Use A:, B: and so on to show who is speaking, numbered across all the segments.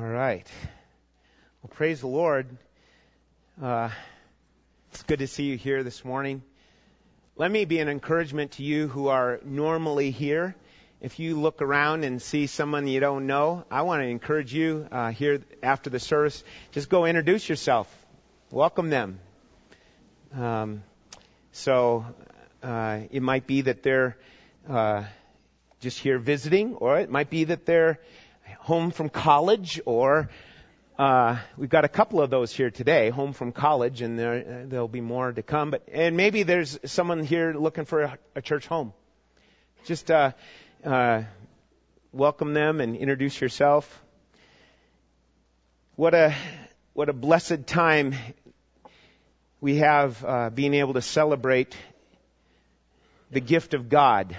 A: All right. Well, praise the Lord. Uh, it's good to see you here this morning. Let me be an encouragement to you who are normally here. If you look around and see someone you don't know, I want to encourage you uh, here after the service. Just go introduce yourself. Welcome them. Um, so uh, it might be that they're uh, just here visiting, or it might be that they're home from college, or uh, we've got a couple of those here today, home from college, and there, there'll be more to come. But and maybe there's someone here looking for a, a church home. Just uh, uh, welcome them and introduce yourself. What a what a blessed time we have uh, being able to celebrate the gift of God.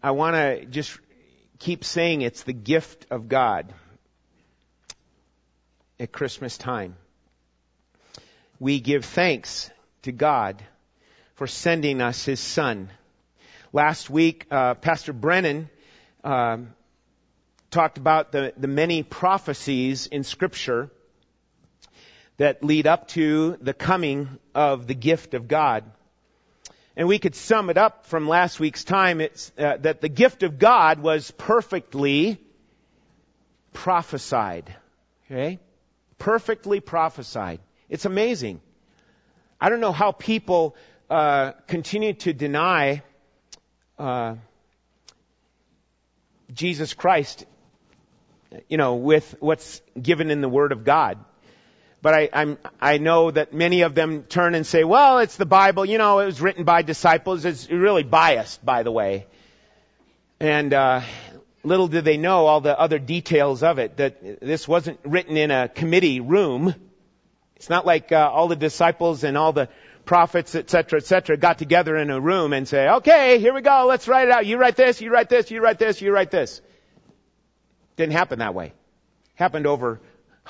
A: I want to just keep saying it's the gift of God at Christmas time. We give thanks to God for sending us His Son. Last week, uh, Pastor Brennan um, talked about the, the many prophecies in Scripture that lead up to the coming of the gift of God. And we could sum it up from last week's time it's, uh, that the gift of God was perfectly prophesied. Okay? Perfectly prophesied. It's amazing. I don't know how people uh, continue to deny uh, Jesus Christ, you know, with what's given in the Word of God but I, I'm, I know that many of them turn and say, well, it's the Bible, you know, it was written by disciples. It's really biased, by the way. And, uh, little did they know all the other details of it, that this wasn't written in a committee room. It's not like uh, all the disciples and all the prophets, etc., etc., got together in a room and say, okay, here we go, let's write it out. You write this, you write this, you write this, you write this. Didn't happen that way. Happened over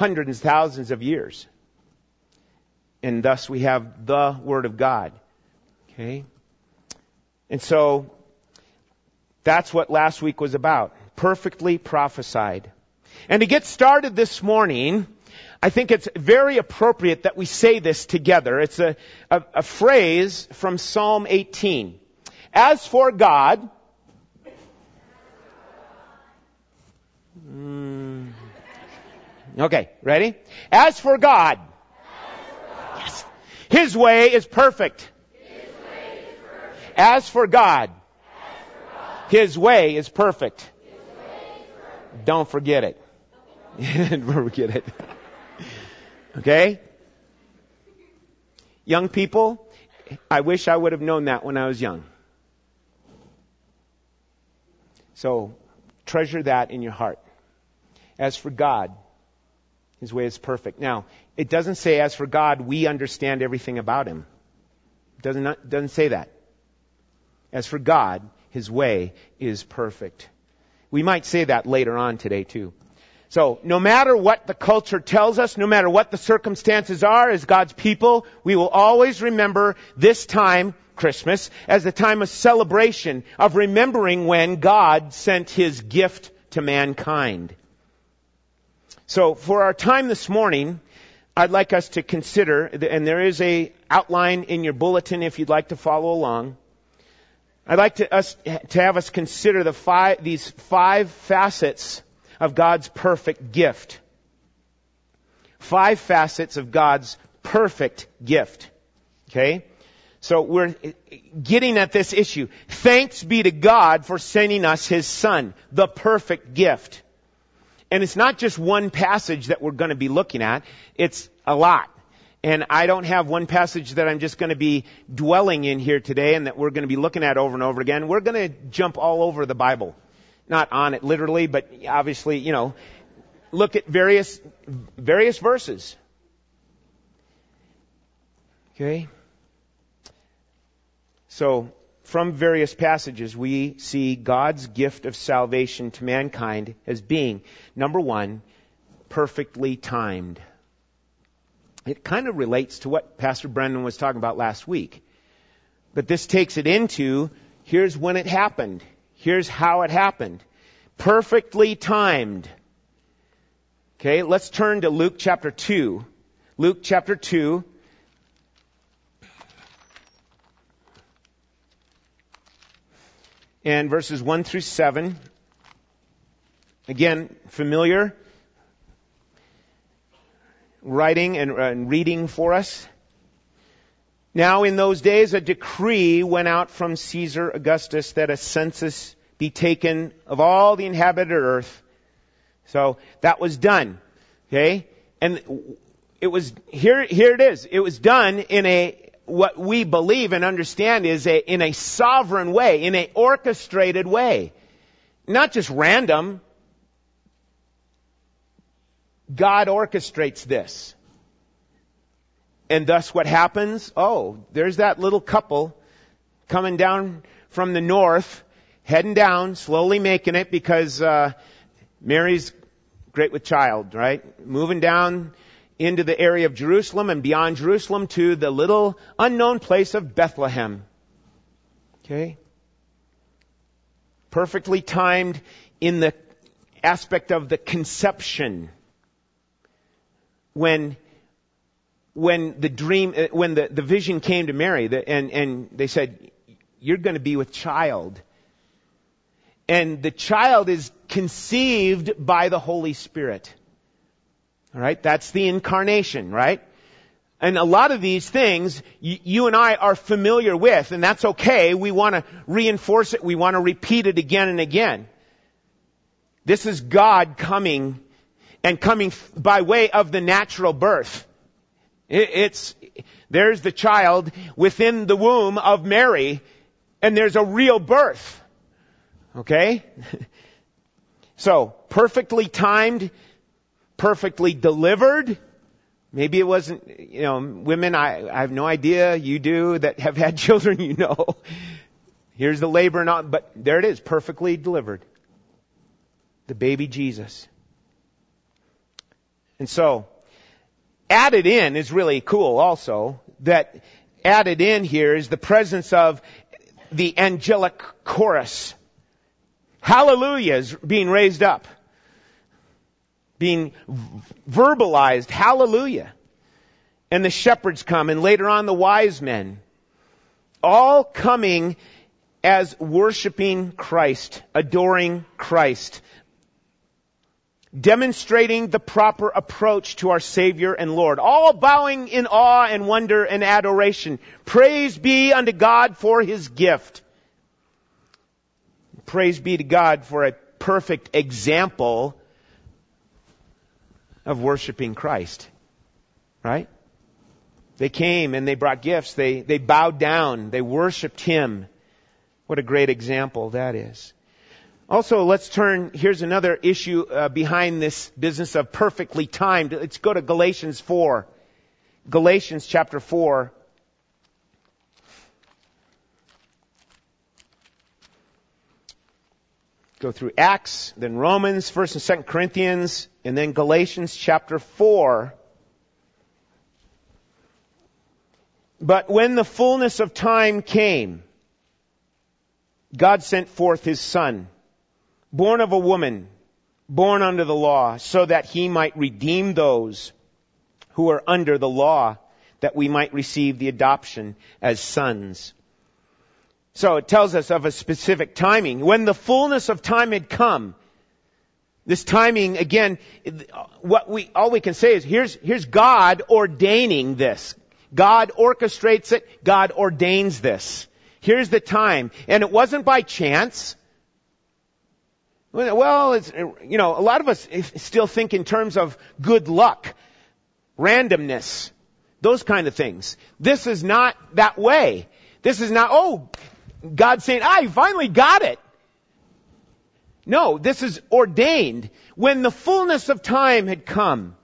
A: hundreds, thousands of years. And thus we have the Word of God. Okay? And so, that's what last week was about. Perfectly prophesied. And to get started this morning, I think it's very appropriate that we say this together. It's a, a, a phrase from Psalm 18. As for God, mm, Okay, ready? As for God, yes, His way is perfect. As for God, His way is perfect. Don't forget it. Don't forget it. Okay? Young people, I wish I would have known that when I was young. So, treasure that in your heart. As for God, his way is perfect. Now, it doesn't say, as for God, we understand everything about Him. It doesn't, not, doesn't say that. As for God, His way is perfect. We might say that later on today too. So, no matter what the culture tells us, no matter what the circumstances are as God's people, we will always remember this time, Christmas, as a time of celebration, of remembering when God sent His gift to mankind. So for our time this morning, I'd like us to consider, and there is a outline in your bulletin if you'd like to follow along. I'd like to, us, to have us consider the five, these five facets of God's perfect gift. Five facets of God's perfect gift. Okay? So we're getting at this issue. Thanks be to God for sending us His Son, the perfect gift. And it's not just one passage that we're going to be looking at, it's a lot. And I don't have one passage that I'm just going to be dwelling in here today and that we're going to be looking at over and over again. We're going to jump all over the Bible. Not on it literally, but obviously, you know, look at various, various verses. Okay? So, from various passages, we see God's gift of salvation to mankind as being, number one, perfectly timed. It kind of relates to what Pastor Brendan was talking about last week. But this takes it into, here's when it happened. Here's how it happened. Perfectly timed. Okay, let's turn to Luke chapter 2. Luke chapter 2. And verses 1 through 7. Again, familiar writing and, uh, and reading for us. Now in those days a decree went out from Caesar Augustus that a census be taken of all the inhabited earth. So that was done. Okay? And it was, here, here it is. It was done in a, what we believe and understand is a, in a sovereign way, in a orchestrated way. Not just random. God orchestrates this. And thus what happens? Oh, there's that little couple coming down from the north, heading down, slowly making it because uh, Mary's great with child, right? Moving down into the area of Jerusalem and beyond Jerusalem to the little unknown place of Bethlehem. Okay? Perfectly timed in the aspect of the conception. When when the dream, uh, when the, the vision came to Mary, the, and, and they said, you're going to be with child. And the child is conceived by the Holy Spirit. Alright, that's the incarnation, right? And a lot of these things you, you and I are familiar with, and that's okay. We want to reinforce it. We want to repeat it again and again. This is God coming and coming by way of the natural birth. It's, there's the child within the womb of Mary, and there's a real birth. Okay? so, perfectly timed, perfectly delivered. Maybe it wasn't, you know, women, I, I have no idea, you do, that have had children, you know. Here's the labor all, but there it is, perfectly delivered. The baby Jesus. And so, added in is really cool also. That added in here is the presence of the angelic chorus. Hallelujah is being raised up. Being verbalized. Hallelujah. And the shepherds come and later on the wise men. All coming as worshiping Christ, adoring Christ, demonstrating the proper approach to our Savior and Lord, all bowing in awe and wonder and adoration. Praise be unto God for His gift. Praise be to God for a perfect example of worshiping Christ. Right? They came and they brought gifts. They, they bowed down. They worshiped Him. What a great example that is. Also, let's turn, here's another issue uh, behind this business of perfectly timed. Let's go to Galatians 4. Galatians chapter 4. Go through Acts, then Romans, 1st and 2nd Corinthians, and then Galatians chapter 4. But when the fullness of time came, God sent forth His Son born of a woman, born under the law, so that he might redeem those who are under the law, that we might receive the adoption as sons. So it tells us of a specific timing. When the fullness of time had come, this timing, again, what we, all we can say is here's, here's God ordaining this. God orchestrates it. God ordains this. Here's the time. And it wasn't by chance. Well, it's, you know, a lot of us still think in terms of good luck, randomness, those kind of things. This is not that way. This is not, oh, God saying, I finally got it. No, this is ordained. When the fullness of time had come,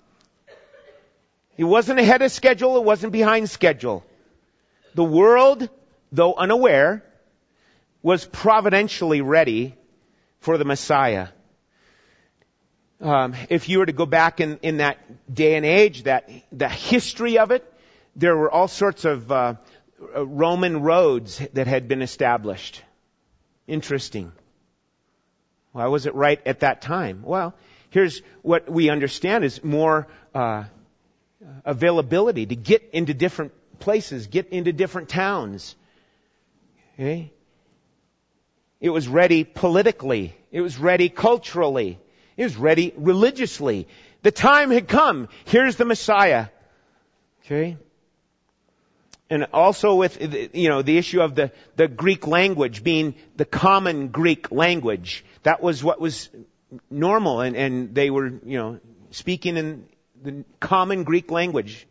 A: it wasn't ahead of schedule, it wasn't behind schedule. The world, though unaware, was providentially ready for the Messiah. Um, if you were to go back in, in that day and age, that the history of it, there were all sorts of uh, Roman roads that had been established. Interesting. Why was it right at that time? Well, Here's what we understand is more uh, availability to get into different places, get into different towns. Okay? It was ready politically. It was ready culturally. It was ready religiously. The time had come. Here's the Messiah. Okay? And also with, you know, the issue of the, the Greek language being the common Greek language. That was what was normal and, and they were, you know, speaking in the common Greek language.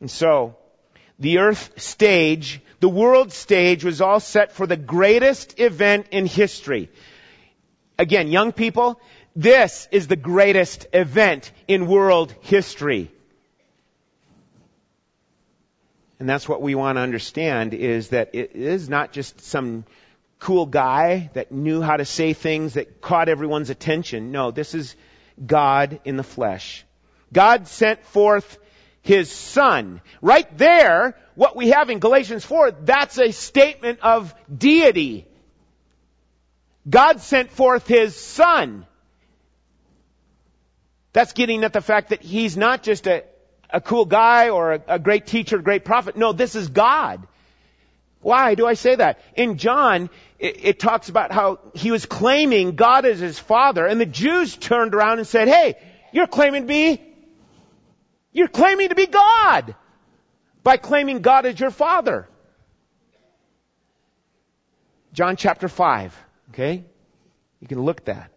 A: And so, the earth stage, the world stage was all set for the greatest event in history. Again, young people, this is the greatest event in world history. And that's what we want to understand is that it is not just some cool guy that knew how to say things that caught everyone's attention. No, this is God in the flesh. God sent forth his son. Right there, what we have in Galatians 4, that's a statement of deity. God sent forth his son. That's getting at the fact that he's not just a, a cool guy or a, a great teacher, a great prophet. No, this is God. Why do I say that? In John, it, it, talks about how he was claiming God as his father, and the Jews turned around and said, hey, you're claiming to be you're claiming to be God by claiming God as your Father. John chapter 5, okay? You can look that.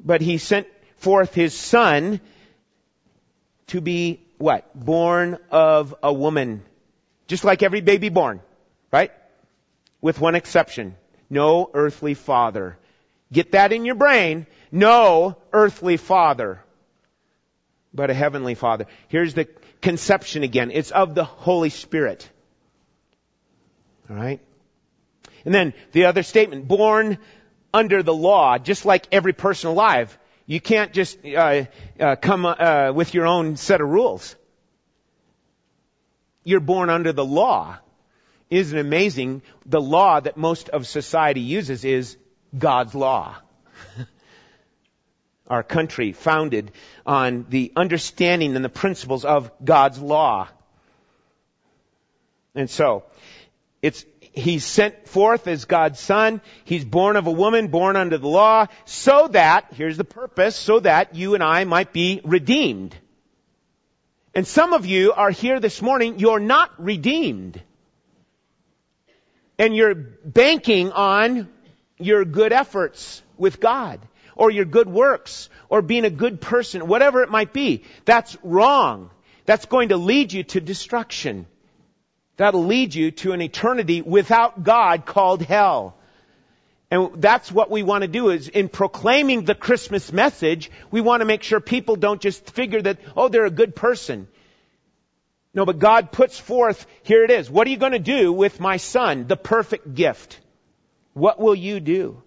A: But he sent forth his son to be what? Born of a woman. Just like every baby born, right? With one exception. No earthly father. Get that in your brain. No earthly father but a heavenly Father. Here's the conception again. It's of the Holy Spirit. Alright? And then the other statement, born under the law, just like every person alive. You can't just uh, uh, come uh, with your own set of rules. You're born under the law. Isn't amazing? The law that most of society uses is God's law. our country founded on the understanding and the principles of God's law. And so, it's, he's sent forth as God's son. He's born of a woman, born under the law, so that, here's the purpose, so that you and I might be redeemed. And some of you are here this morning, you're not redeemed. And you're banking on your good efforts with God or your good works or being a good person, whatever it might be. That's wrong. That's going to lead you to destruction. That'll lead you to an eternity without God called hell. And that's what we want to do is in proclaiming the Christmas message, we want to make sure people don't just figure that, oh, they're a good person. No, but God puts forth, here it is. What are you going to do with my son, the perfect gift? What will you do?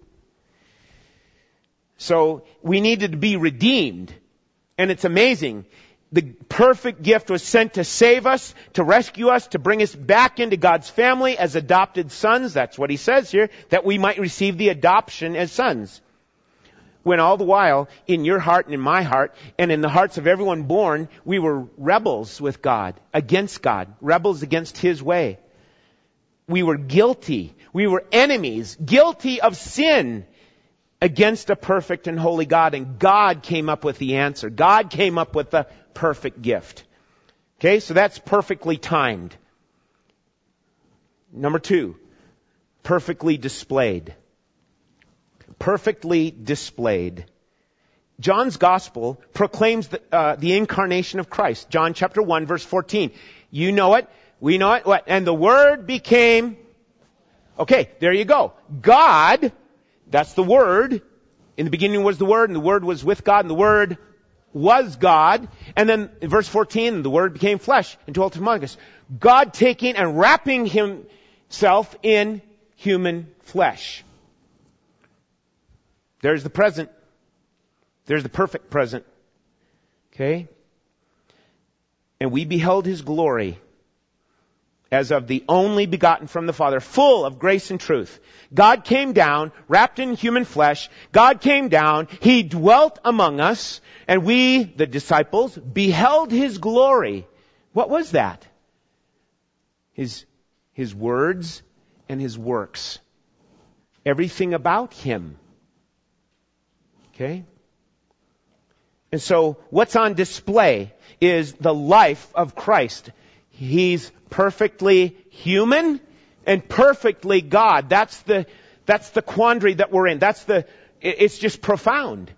A: So we needed to be redeemed. And it's amazing. The perfect gift was sent to save us, to rescue us, to bring us back into God's family as adopted sons. That's what he says here, that we might receive the adoption as sons. When all the while, in your heart and in my heart, and in the hearts of everyone born, we were rebels with God, against God, rebels against His way. We were guilty. We were enemies, guilty of sin against a perfect and holy God, and God came up with the answer. God came up with the perfect gift. Okay, so that's perfectly timed. Number two, perfectly displayed. Perfectly displayed. John's gospel proclaims the, uh, the incarnation of Christ. John chapter 1 verse 14. You know it. We know it. What? And the Word became, okay, there you go. God that's the Word. In the beginning was the Word, and the Word was with God, and the Word was God. And then in verse 14, the Word became flesh and dwelt among us. God taking and wrapping Himself in human flesh. There's the present. There's the perfect present. Okay? And we beheld His glory. As of the only begotten from the Father, full of grace and truth. God came down, wrapped in human flesh. God came down. He dwelt among us, and we, the disciples, beheld His glory. What was that? His, His words and His works. Everything about Him. Okay? And so, what's on display is the life of Christ. He's perfectly human and perfectly God. That's the, that's the quandary that we're in. That's the, it's just profound.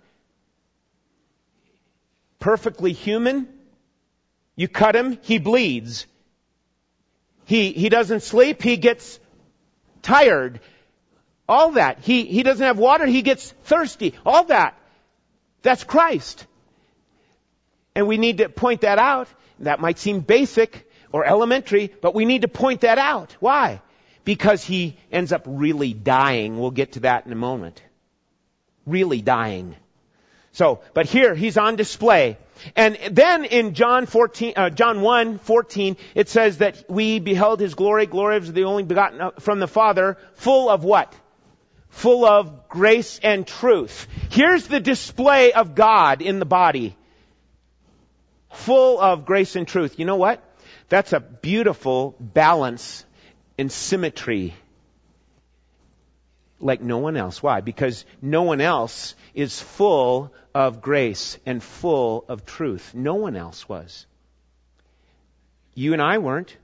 A: Perfectly human. You cut him, he bleeds. He, he doesn't sleep, he gets tired. All that. He, he doesn't have water, he gets thirsty. All that. That's Christ. And we need to point that out. That might seem basic or elementary, but we need to point that out. Why? Because he ends up really dying. We'll get to that in a moment. Really dying. So, but here he's on display. And then in John 14, uh, John 1, 14, it says that we beheld his glory, glory of the only begotten from the Father, full of what? Full of grace and truth. Here's the display of God in the body. Full of grace and truth. You know what? That's a beautiful balance and symmetry like no one else. Why? Because no one else is full of grace and full of truth. No one else was. You and I weren't.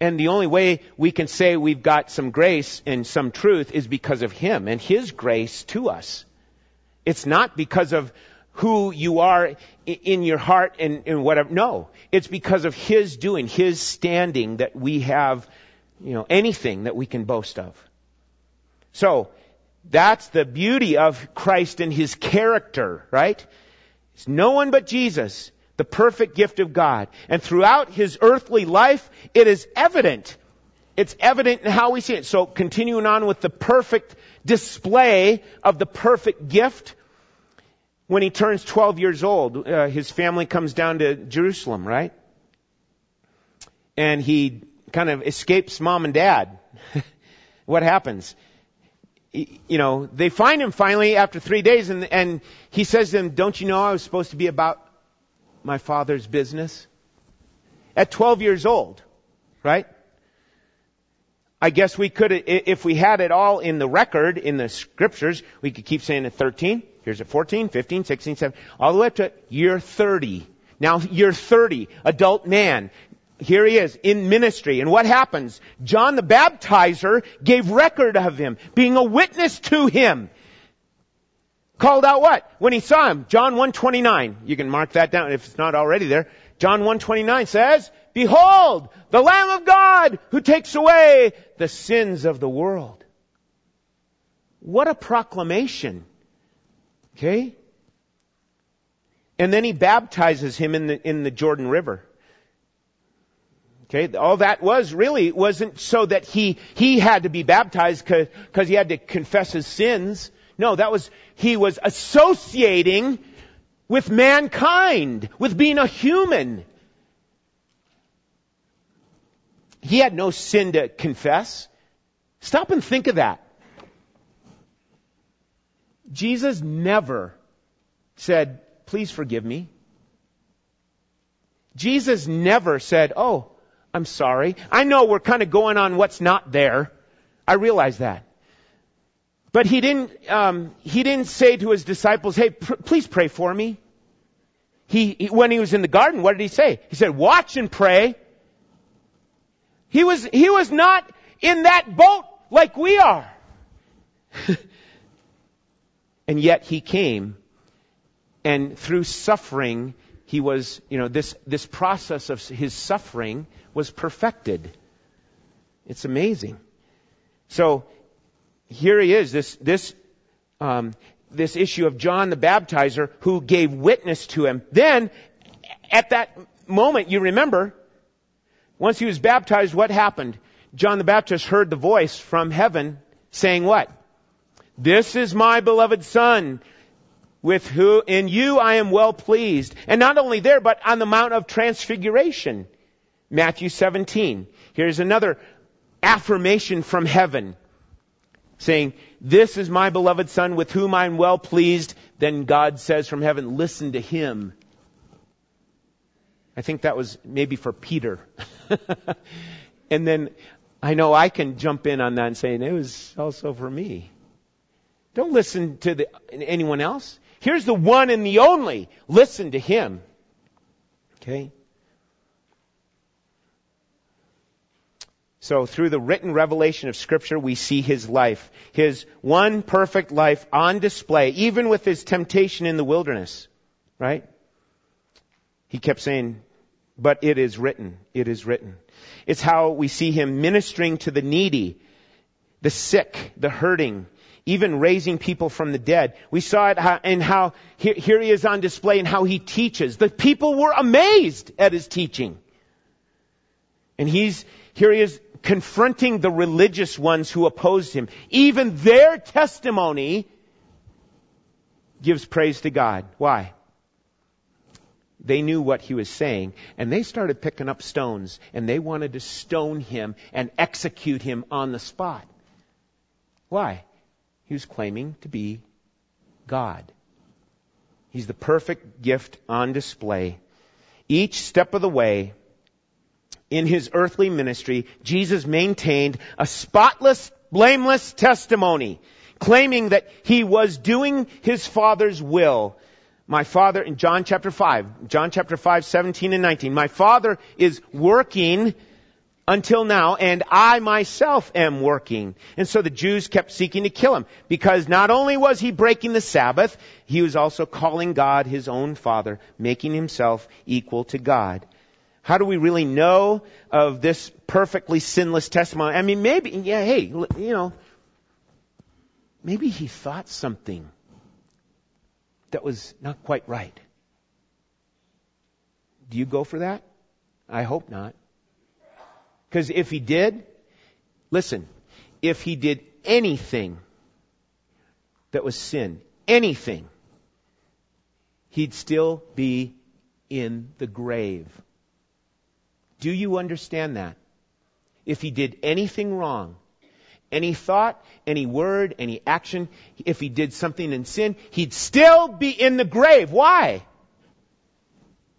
A: And the only way we can say we've got some grace and some truth is because of Him and His grace to us. It's not because of who you are in your heart and, and whatever. No. It's because of His doing, His standing that we have, you know, anything that we can boast of. So, that's the beauty of Christ and His character, right? It's no one but Jesus, the perfect gift of God. And throughout His earthly life, it is evident. It's evident in how we see it. So continuing on with the perfect display of the perfect gift, when he turns 12 years old, uh, his family comes down to Jerusalem, right? And he kind of escapes mom and dad. what happens? you know, they find him finally after three days and, and he says to them, don't you know I was supposed to be about my father's business? At 12 years old, right? I guess we could, if we had it all in the record, in the scriptures, we could keep saying at 13, here's at 14, 15, 16, 17, all the way up to year 30. Now, year 30, adult man, here he is in ministry. And what happens? John the baptizer gave record of him, being a witness to him. Called out what? When he saw him. John 129. You can mark that down if it's not already there. John 129 says, Behold, the Lamb of God who takes away the sins of the world. What a proclamation. Okay? And then he baptizes him in the, in the Jordan River. Okay, all that was really wasn't so that he, he had to be baptized because he had to confess his sins. No, that was, he was associating with mankind, with being a human. He had no sin to confess. Stop and think of that. Jesus never said, please forgive me. Jesus never said, oh, I'm sorry. I know we're kind of going on what's not there. I realize that. But he didn't, um, he didn't say to his disciples, hey, pr- please pray for me. He, he, when he was in the garden, what did he say? He said, watch and pray. He was, he was not in that boat like we are. and yet he came and through suffering, he was, you know, this, this process of his suffering was perfected. It's amazing. So here he is, this, this, um, this issue of John the Baptizer who gave witness to him. Then, at that moment, you remember, once he was baptized, what happened? John the Baptist heard the voice from heaven saying what? This is my beloved son, with who, in you I am well pleased. And not only there, but on the Mount of Transfiguration Matthew 17. Here's another affirmation from heaven saying, this is my beloved son with whom I'm well pleased. Then God says from heaven, listen to him. I think that was maybe for Peter. and then I know I can jump in on that and say, it was also for me. Don't listen to the, anyone else. Here's the one and the only. Listen to him. Okay? So through the written revelation of scripture, we see his life. His one perfect life on display, even with his temptation in the wilderness. Right? He kept saying, but it is written. It is written. It's how we see him ministering to the needy, the sick, the hurting, even raising people from the dead. We saw it in how, here he is on display and how he teaches. The people were amazed at his teaching. And he's, here he is confronting the religious ones who opposed him. Even their testimony gives praise to God. Why? They knew what he was saying, and they started picking up stones, and they wanted to stone him and execute him on the spot. Why? He was claiming to be God. He's the perfect gift on display. Each step of the way in his earthly ministry, Jesus maintained a spotless, blameless testimony, claiming that he was doing his Father's will. My Father, in John chapter 5, John chapter 5, 17 and 19, my Father is working until now, and I myself am working. And so the Jews kept seeking to kill him, because not only was he breaking the Sabbath, he was also calling God his own Father, making himself equal to God. How do we really know of this perfectly sinless testimony? I mean, maybe, yeah, hey, you know, maybe he thought something that was not quite right. Do you go for that? I hope not. Because if he did, listen, if he did anything that was sin, anything, he'd still be in the grave. Do you understand that? If he did anything wrong, any thought, any word, any action, if he did something in sin, he'd still be in the grave. Why?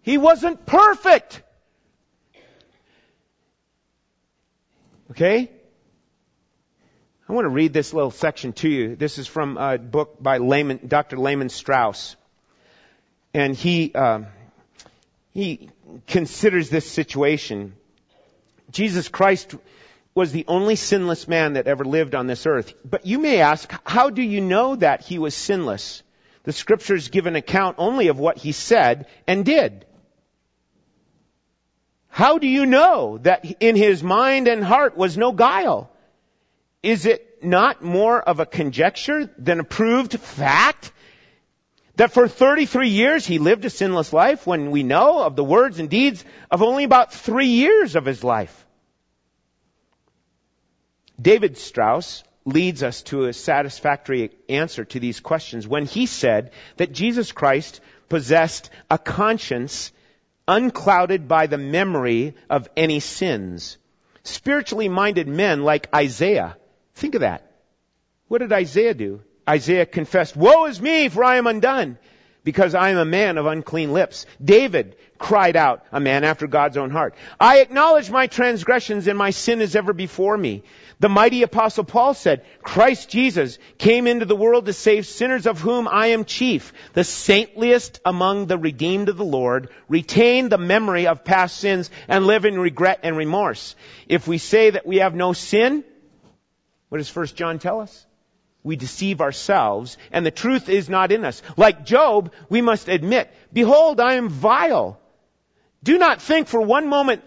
A: He wasn't perfect. Okay? I want to read this little section to you. This is from a book by Dr. Lehman Strauss. And he, uh, he considers this situation. Jesus Christ was the only sinless man that ever lived on this earth. But you may ask, how do you know that he was sinless? The scriptures give an account only of what he said and did. How do you know that in his mind and heart was no guile? Is it not more of a conjecture than a proved fact? That for 33 years he lived a sinless life when we know of the words and deeds of only about three years of his life. David Strauss leads us to a satisfactory answer to these questions when he said that Jesus Christ possessed a conscience unclouded by the memory of any sins. Spiritually minded men like Isaiah, think of that. What did Isaiah do? Isaiah confessed, woe is me for I am undone because I am a man of unclean lips. David cried out, a man after God's own heart. I acknowledge my transgressions and my sin is ever before me. The mighty apostle Paul said, Christ Jesus came into the world to save sinners of whom I am chief. The saintliest among the redeemed of the Lord retain the memory of past sins and live in regret and remorse. If we say that we have no sin, what does 1 John tell us? We deceive ourselves and the truth is not in us. Like Job, we must admit, behold, I am vile. Do not think for one moment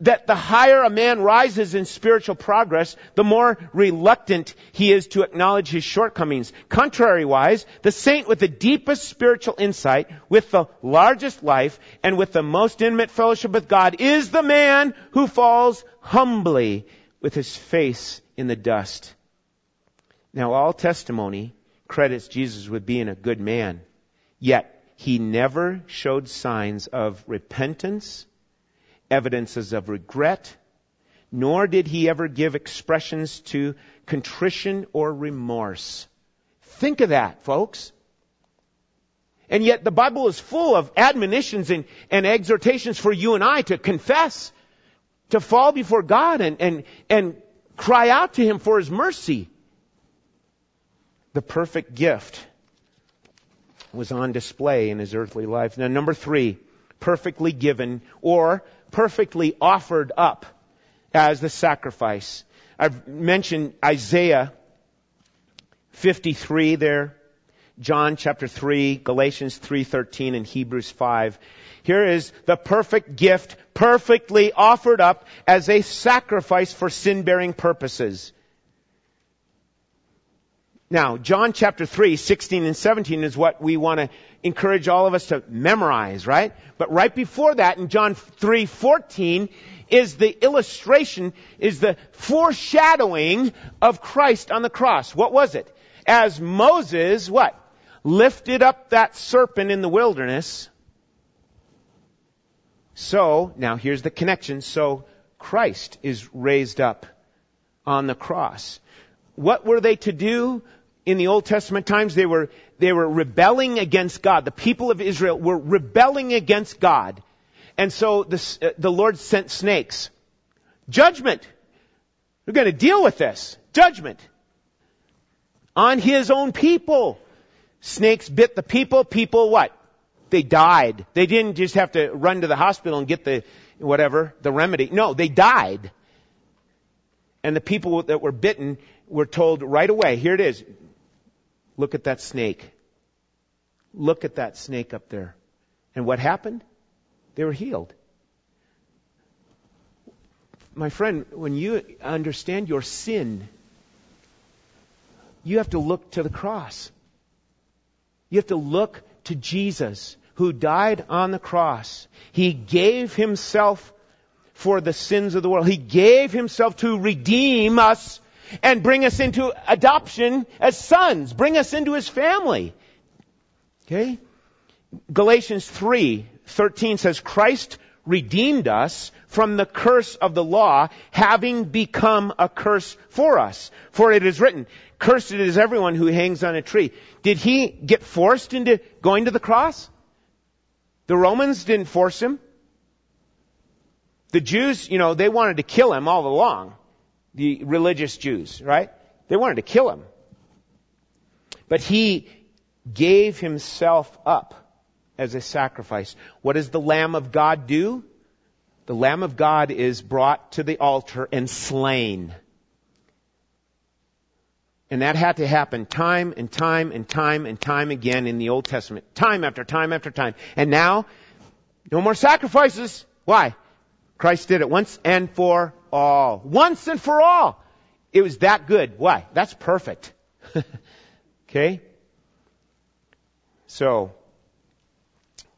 A: that the higher a man rises in spiritual progress, the more reluctant he is to acknowledge his shortcomings. Contrariwise, the saint with the deepest spiritual insight, with the largest life, and with the most intimate fellowship with God is the man who falls humbly with his face in the dust. Now all testimony credits Jesus with being a good man, yet he never showed signs of repentance evidences of regret, nor did he ever give expressions to contrition or remorse. Think of that, folks. And yet the Bible is full of admonitions and, and exhortations for you and I to confess, to fall before God and, and, and cry out to Him for His mercy. The perfect gift was on display in His earthly life. Now number three, perfectly given or perfectly offered up as the sacrifice. I've mentioned Isaiah 53 there, John chapter 3, Galatians 3:13 and Hebrews 5. Here is the perfect gift perfectly offered up as a sacrifice for sin-bearing purposes. Now, John chapter 3, 16 and 17 is what we want to encourage all of us to memorize, right? But right before that, in John 3, 14, is the illustration, is the foreshadowing of Christ on the cross. What was it? As Moses, what? Lifted up that serpent in the wilderness. So, now here's the connection. So, Christ is raised up on the cross. What were they to do? In the Old Testament times, they were, they were rebelling against God. The people of Israel were rebelling against God. And so the, uh, the Lord sent snakes. Judgment. We're going to deal with this. Judgment. On His own people. Snakes bit the people. People what? They died. They didn't just have to run to the hospital and get the, whatever, the remedy. No, they died. And the people that were bitten were told right away, here it is, Look at that snake. Look at that snake up there. And what happened? They were healed. My friend, when you understand your sin, you have to look to the cross. You have to look to Jesus who died on the cross. He gave himself for the sins of the world. He gave himself to redeem us and bring us into adoption as sons, bring us into his family. Okay? Galatians 3, 13 says, Christ redeemed us from the curse of the law, having become a curse for us. For it is written, cursed is everyone who hangs on a tree. Did he get forced into going to the cross? The Romans didn't force him. The Jews, you know, they wanted to kill him all along the religious Jews, right? They wanted to kill him. But he gave himself up as a sacrifice. What does the Lamb of God do? The Lamb of God is brought to the altar and slain. And that had to happen time and time and time and time again in the Old Testament. Time after time after time. And now, no more sacrifices. Why? Christ did it once and for all. Once and for all. It was that good. Why? That's perfect. okay? So,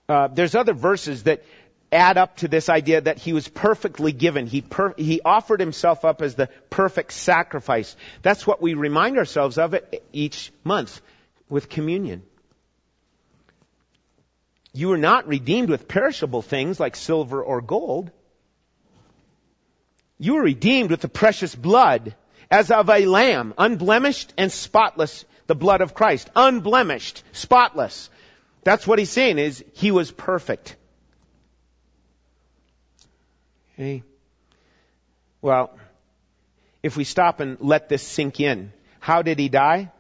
A: uh, there's other verses that add up to this idea that he was perfectly given. He, per- he offered himself up as the perfect sacrifice. That's what we remind ourselves of it each month with communion. You were not redeemed with perishable things like silver or gold you were redeemed with the precious blood as of a lamb, unblemished and spotless, the blood of Christ. Unblemished, spotless. That's what he's saying is he was perfect. Okay. Well, if we stop and let this sink in, how did he die?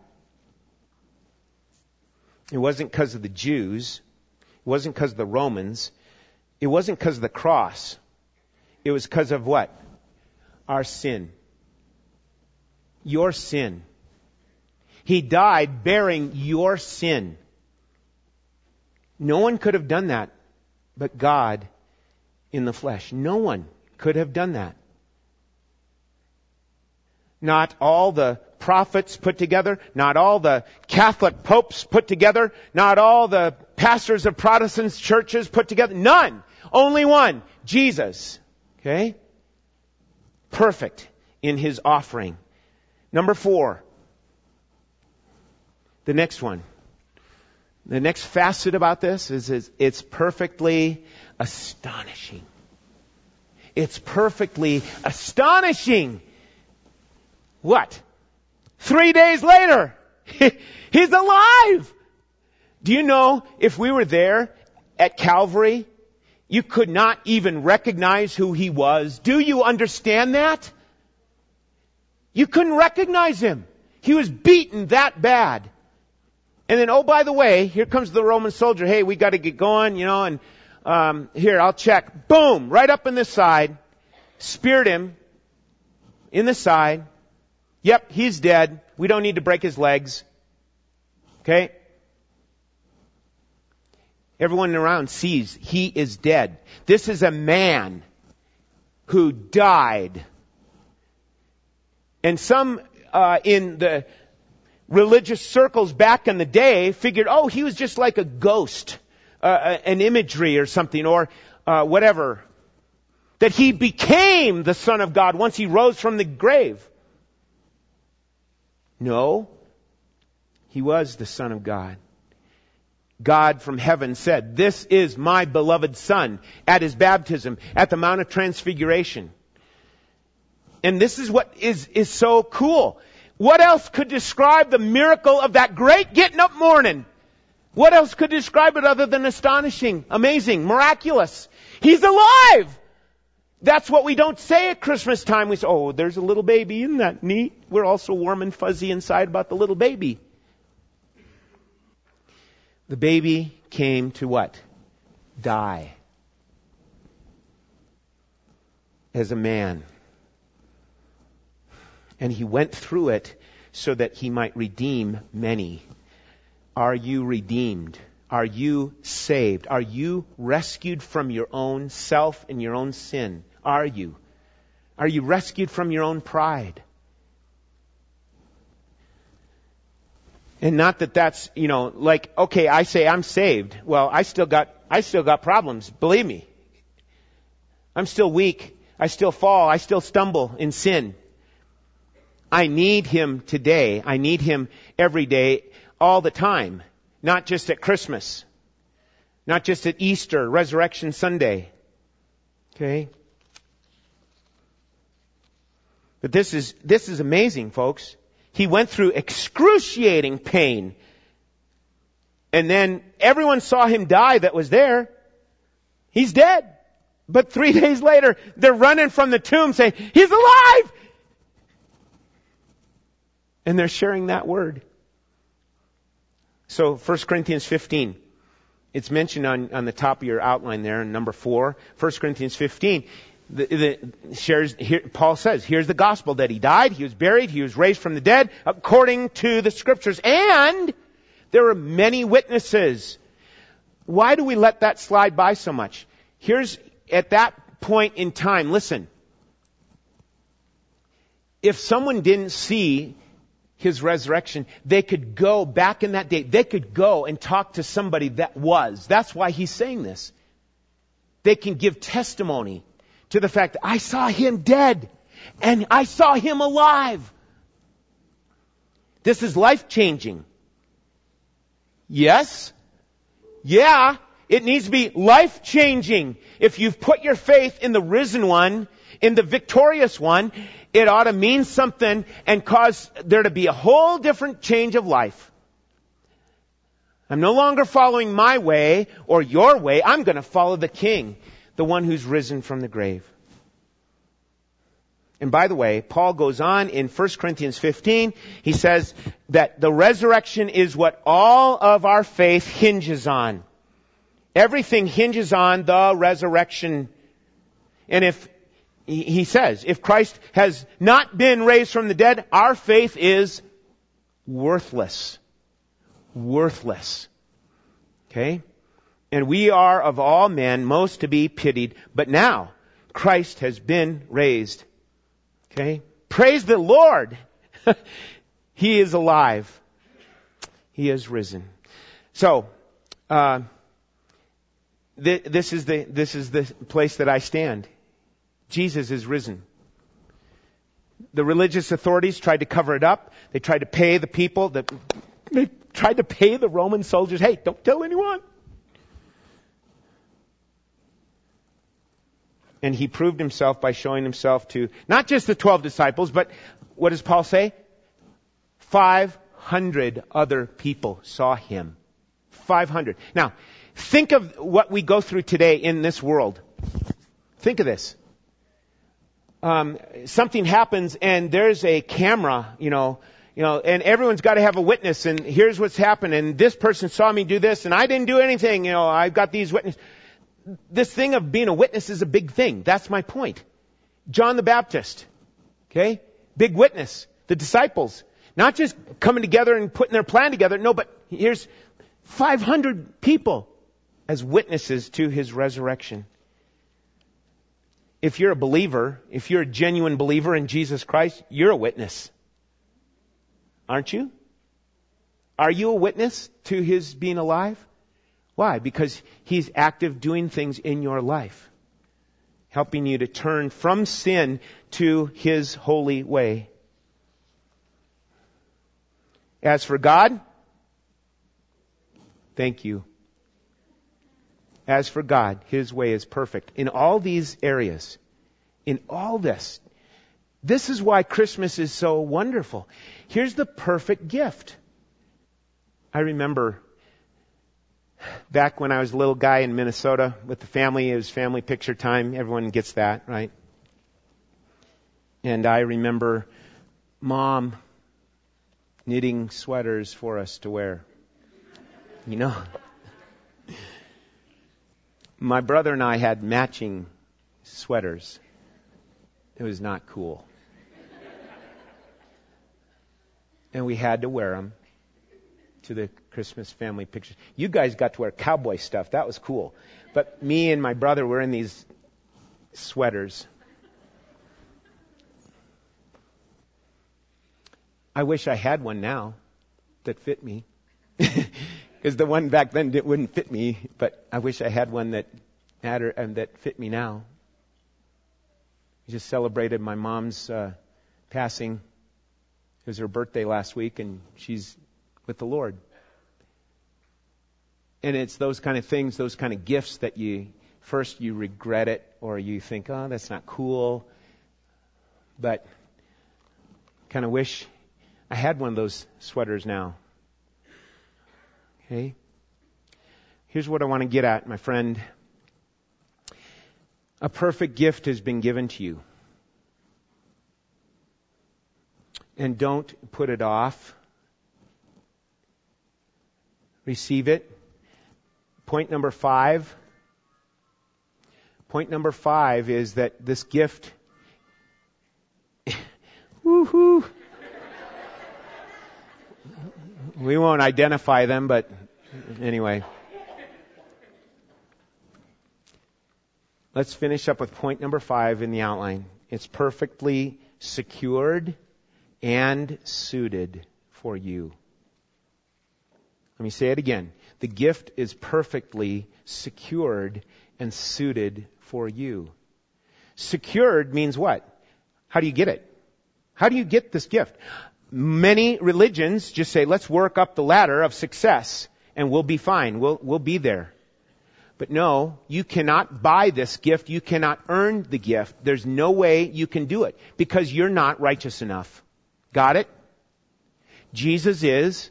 A: It wasn't because of the Jews. It wasn't because of the Romans. It wasn't because of the cross. It was because of what? Our sin. Your sin. He died bearing your sin. No one could have done that but God in the flesh. No one could have done that. Not all the prophets put together, not all the Catholic popes put together, not all the pastors of Protestant churches put together. None. Only one. Jesus. Okay? Perfect in his offering. Number four, the next one. The next facet about this is, is it's perfectly astonishing. It's perfectly astonishing. What? Three days later, he's alive! Do you know if we were there at Calvary, you could not even recognize who he was? Do you understand that? You couldn't recognize him. He was beaten that bad. And then, oh, by the way, here comes the Roman soldier. Hey, we got to get going, you know, and um, here, I'll check. Boom, right up in the side, speared him in the side. Yep, he's dead. We don't need to break his legs. Okay? Everyone around sees he is dead. This is a man who died. And some uh, in the religious circles back in the day figured, oh, he was just like a ghost, uh, uh, an imagery or something, or uh, whatever. That he became the Son of God once he rose from the grave. No, he was the Son of God. God from heaven said, this is my beloved Son at his baptism, at the Mount of Transfiguration. And this is what is, is so cool. What else could describe the miracle of that great getting up morning? What else could describe it other than astonishing, amazing, miraculous? He's alive! That's what we don't say at Christmas time. We say, oh, there's a little baby. Isn't that neat? We're also warm and fuzzy inside about the little baby. The baby came to what? Die. As a man and he went through it so that he might redeem many. Are you redeemed? Are you saved? Are you rescued from your own self and your own sin? Are you? Are you rescued from your own pride? And not that that's, you know, like, okay, I say I'm saved. Well, I still got, I still got problems. Believe me. I'm still weak. I still fall. I still stumble in sin. I need Him today. I need Him every day, all the time. Not just at Christmas. Not just at Easter, Resurrection Sunday. Okay? But this is, this is amazing, folks. He went through excruciating pain. And then everyone saw him die that was there. He's dead. But three days later, they're running from the tomb saying, He's alive! And they're sharing that word. So 1 Corinthians 15. It's mentioned on, on the top of your outline there, in number four. 1 Corinthians 15. The, the, shares, here, Paul says, here's the gospel that he died, he was buried, he was raised from the dead, according to the scriptures. And there are many witnesses. Why do we let that slide by so much? Here's, at that point in time, listen. If someone didn't see his resurrection, they could go back in that day, they could go and talk to somebody that was. That's why he's saying this. They can give testimony to the fact that I saw him dead and I saw him alive. This is life changing. Yes? Yeah, it needs to be life changing. If you've put your faith in the risen one, in the victorious one, it ought to mean something and cause there to be a whole different change of life. I'm no longer following my way or your way. I'm going to follow the King, the one who's risen from the grave. And by the way, Paul goes on in 1 Corinthians 15. He says that the resurrection is what all of our faith hinges on. Everything hinges on the resurrection. And if he says, if Christ has not been raised from the dead, our faith is worthless. Worthless. Okay? And we are of all men most to be pitied, but now Christ has been raised. Okay? Praise the Lord! he is alive. He is risen. So, uh, th- this is the this is the place that I stand. Jesus is risen. The religious authorities tried to cover it up. They tried to pay the people. The, they tried to pay the Roman soldiers, hey, don't tell anyone. And he proved himself by showing himself to not just the 12 disciples, but what does Paul say? 500 other people saw him. 500. Now, think of what we go through today in this world. Think of this. Um, something happens and there's a camera, you know, you know, and everyone's got to have a witness and here's what's happened and this person saw me do this and I didn't do anything, you know, I've got these witnesses this thing of being a witness is a big thing. That's my point. John the Baptist, okay? Big witness. The disciples, not just coming together and putting their plan together. No, but here's 500 people as witnesses to his resurrection. If you're a believer, if you're a genuine believer in Jesus Christ, you're a witness. Aren't you? Are you a witness to his being alive? Why? Because He's active doing things in your life, helping you to turn from sin to His holy way. As for God, thank you. As for God, His way is perfect. In all these areas, in all this, this is why Christmas is so wonderful. Here's the perfect gift. I remember back when I was a little guy in Minnesota with the family, it was family picture time. Everyone gets that, right? And I remember mom knitting sweaters for us to wear. You know, my brother and I had matching sweaters. It was not cool. And we had to wear them to the Christmas family pictures. You guys got to wear cowboy stuff. That was cool. But me and my brother were in these sweaters. I wish I had one now that fit me. Because the one back then it wouldn't fit me, but I wish I had one that had and that fit me now. We just celebrated my mom's uh, passing. It was her birthday last week, and she's with the Lord. And it's those kind of things, those kind of gifts that you, first you regret it or you think, oh, that's not cool. But kind of wish I had one of those sweaters now. Okay? Here's what I want to get at, my friend. A perfect gift has been given to you. And don't put it off. Receive it. Point number five. Point number five is that this gift. woohoo! we won't identify them, but anyway. Let's finish up with point number five in the outline. It's perfectly secured and suited for you. Let me say it again. The gift is perfectly secured and suited for you. Secured means what? How do you get it? How do you get this gift? Many religions just say, let's work up the ladder of success and we'll be fine. We'll, we'll be there. But no, you cannot buy this gift. You cannot earn the gift. There's no way you can do it because you're not righteous enough. Got it? Jesus is.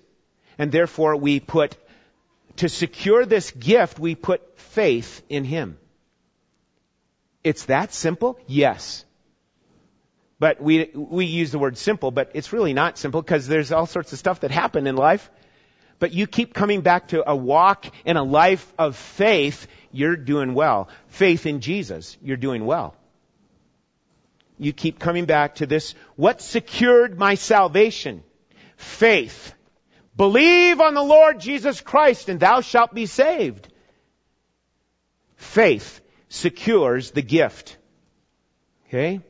A: And therefore we put, to secure this gift, we put faith in Him. It's that simple? Yes. But we, we use the word simple, but it's really not simple because there's all sorts of stuff that happen in life. But you keep coming back to a walk in a life of faith, you're doing well. Faith in Jesus, you're doing well. You keep coming back to this, what secured my salvation? Faith. Believe on the Lord Jesus Christ and thou shalt be saved. Faith secures the gift. Okay?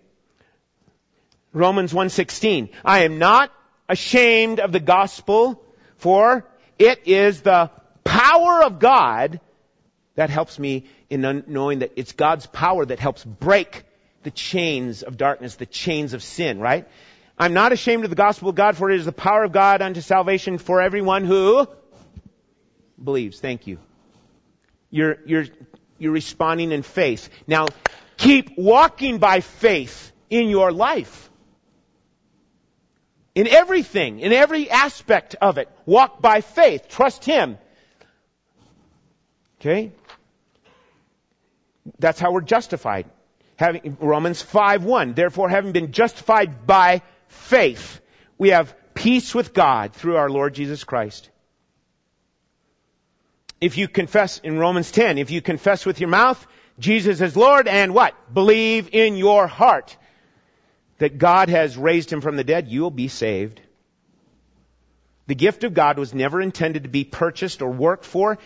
A: Romans 1:16. I am not ashamed of the gospel for it is the power of God that helps me in knowing that it's God's power that helps break the chains of darkness, the chains of sin, right? I'm not ashamed of the gospel of God, for it is the power of God unto salvation for everyone who believes. Thank you. You're, you're, you're responding in faith. Now, Keep walking by faith in your life. In everything, in every aspect of it, walk by faith. Trust Him. Okay? That's how we're justified. Having, Romans 5 1. Therefore, having been justified by faith, we have peace with God through our Lord Jesus Christ. If you confess in Romans 10, if you confess with your mouth Jesus is Lord and what? Believe in your heart that God has raised him from the dead, you will be saved. The gift of God was never intended to be purchased or worked for.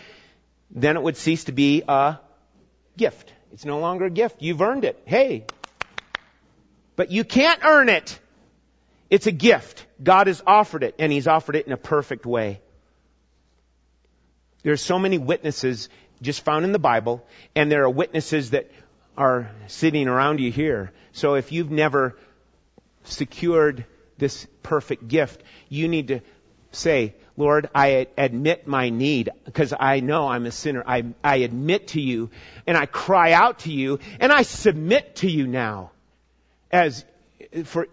A: Then it would cease to be a gift. It's no longer a gift. You've earned it. Hey. But you can't earn it. It's a gift. God has offered it, and He's offered it in a perfect way. There are so many witnesses just found in the Bible, and there are witnesses that are sitting around you here. So if you've never secured this perfect gift, you need to say, Lord, I admit my need because I know I'm a sinner. I, I admit to you and I cry out to you and I submit to you now as for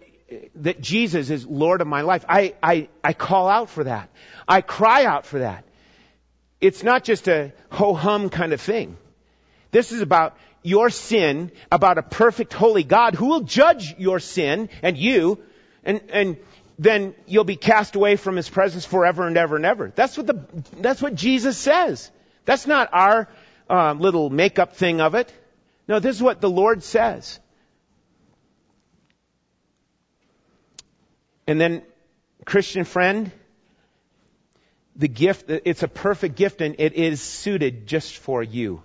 A: that Jesus is Lord of my life. I, I, I call out for that. I cry out for that. It's not just a ho-hum kind of thing. This is about your sin, about a perfect holy God who will judge your sin and you, and, and then you'll be cast away from his presence forever and ever and ever. That's what the, that's what Jesus says. That's not our uh, little makeup thing of it. No, this is what the Lord says. And then, Christian friend, the gift, it's a perfect gift and it is suited just for you.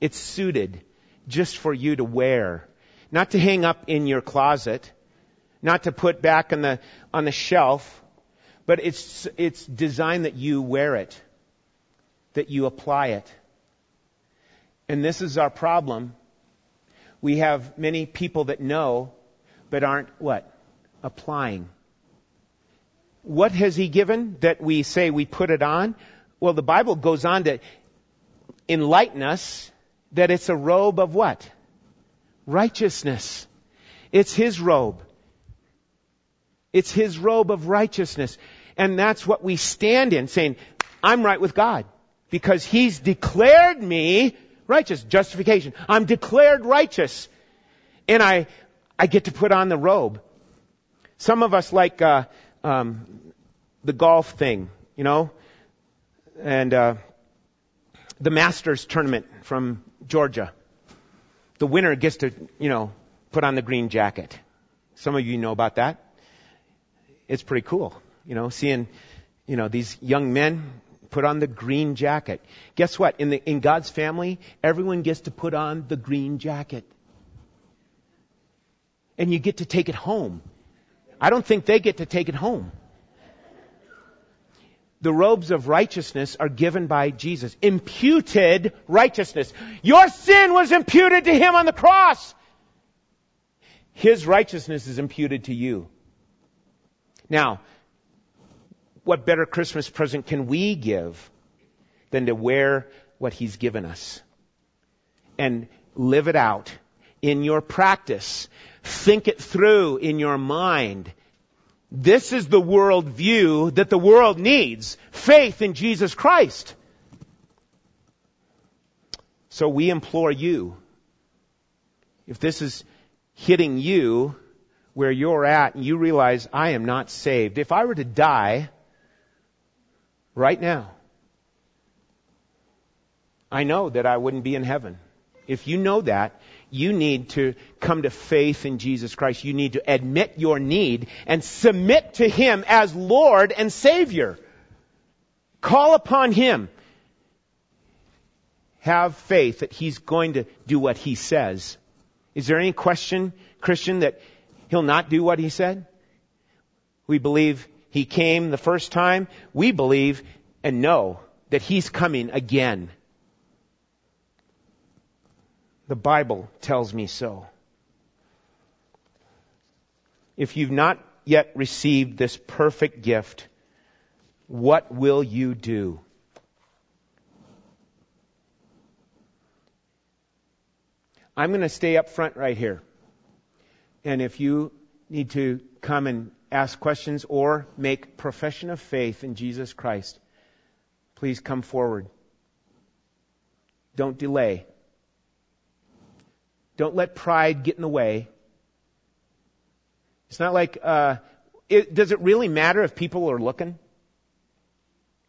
A: It's suited just for you to wear. Not to hang up in your closet, not to put back on the, on the shelf, but it's, it's designed that you wear it, that you apply it. And this is our problem. We have many people that know, but aren't what? Applying. What has he given that we say we put it on? Well, the Bible goes on to enlighten us that it's a robe of what? Righteousness. It's his robe. It's his robe of righteousness. And that's what we stand in, saying, I'm right with God. Because he's declared me righteous. Justification. I'm declared righteous. And I, I get to put on the robe. Some of us like, uh, um, the golf thing, you know, and uh, the Masters tournament from Georgia. The winner gets to, you know, put on the green jacket. Some of you know about that. It's pretty cool, you know, seeing, you know, these young men put on the green jacket. Guess what? In the in God's family, everyone gets to put on the green jacket. And you get to take it home. I don't think they get to take it home. The robes of righteousness are given by Jesus. Imputed righteousness. Your sin was imputed to Him on the cross. His righteousness is imputed to you. Now, what better Christmas present can we give than to wear what He's given us? And live it out in your practice. Think it through in your mind. This is the world view that the world needs. Faith in Jesus Christ. So we implore you, if this is hitting you where you're at and you realize I am not saved, if I were to die right now, I know that I wouldn't be in heaven. If you know that, you need to come to faith in Jesus Christ. You need to admit your need and submit to Him as Lord and Savior. Call upon Him. Have faith that He's going to do what He says. Is there any question, Christian, that He'll not do what He said? We believe He came the first time. We believe and know that He's coming again. The Bible tells me so. If you've not yet received this perfect gift, what will you do? I'm going to stay up front right here. And if you need to come and ask questions or make profession of faith in Jesus Christ, please come forward. Don't delay. Don't let pride get in the way. It's not like, uh, it, does it really matter if people are looking?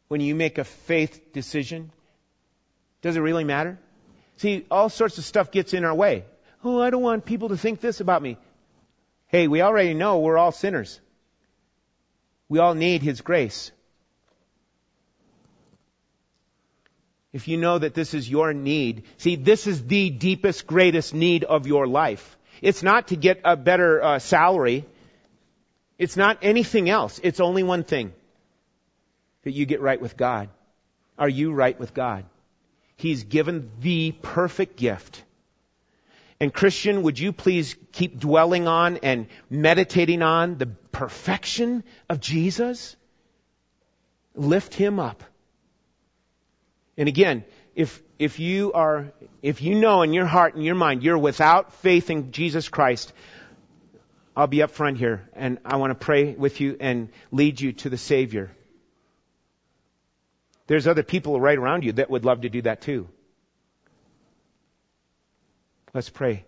A: When you make a faith decision? Does it really matter? See, all sorts of stuff gets in our way. Oh, I don't want people to think this about me. Hey, we already know we're all sinners. We all need His grace. If you know that this is your need, see, this is the deepest, greatest need of your life. It's not to get a better uh, salary. It's not anything else. It's only one thing. That you get right with God. Are you right with God? He's given the perfect gift. And Christian, would you please keep dwelling on and meditating on the perfection of Jesus? Lift him up. And again, if, if you are, if you know in your heart and your mind you're without faith in Jesus Christ, I'll be up front here and I want to pray with you and lead you to the Savior. There's other people right around you that would love to do that too. Let's pray.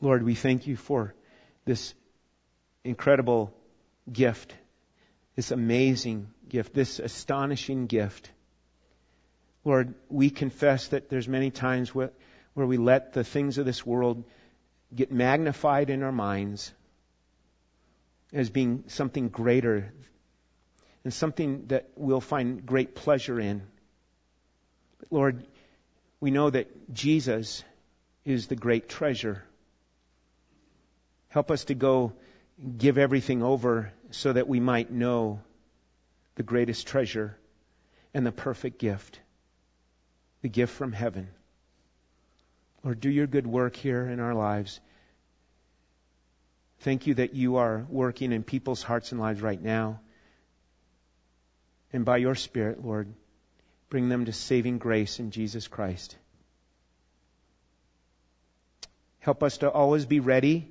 A: Lord, we thank you for this incredible gift, this amazing gift, this astonishing gift. Lord, we confess that there's many times where, where we let the things of this world get magnified in our minds as being something greater and something that we'll find great pleasure in. But Lord, we know that Jesus is the great treasure. Help us to go give everything over so that we might know the greatest treasure and the perfect gift, the gift from heaven. Lord, do your good work here in our lives. Thank you that you are working in people's hearts and lives right now. And by your Spirit, Lord, bring them to saving grace in Jesus Christ. Help us to always be ready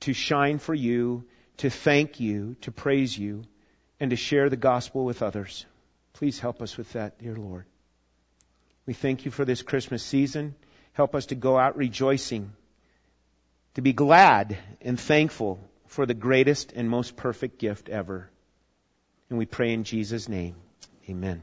A: to shine for you, to thank you, to praise you, and to share the gospel with others. Please help us with that, dear Lord. We thank you for this Christmas season. Help us to go out rejoicing, to be glad and thankful for the greatest and most perfect gift ever. And we pray in Jesus' name. Amen.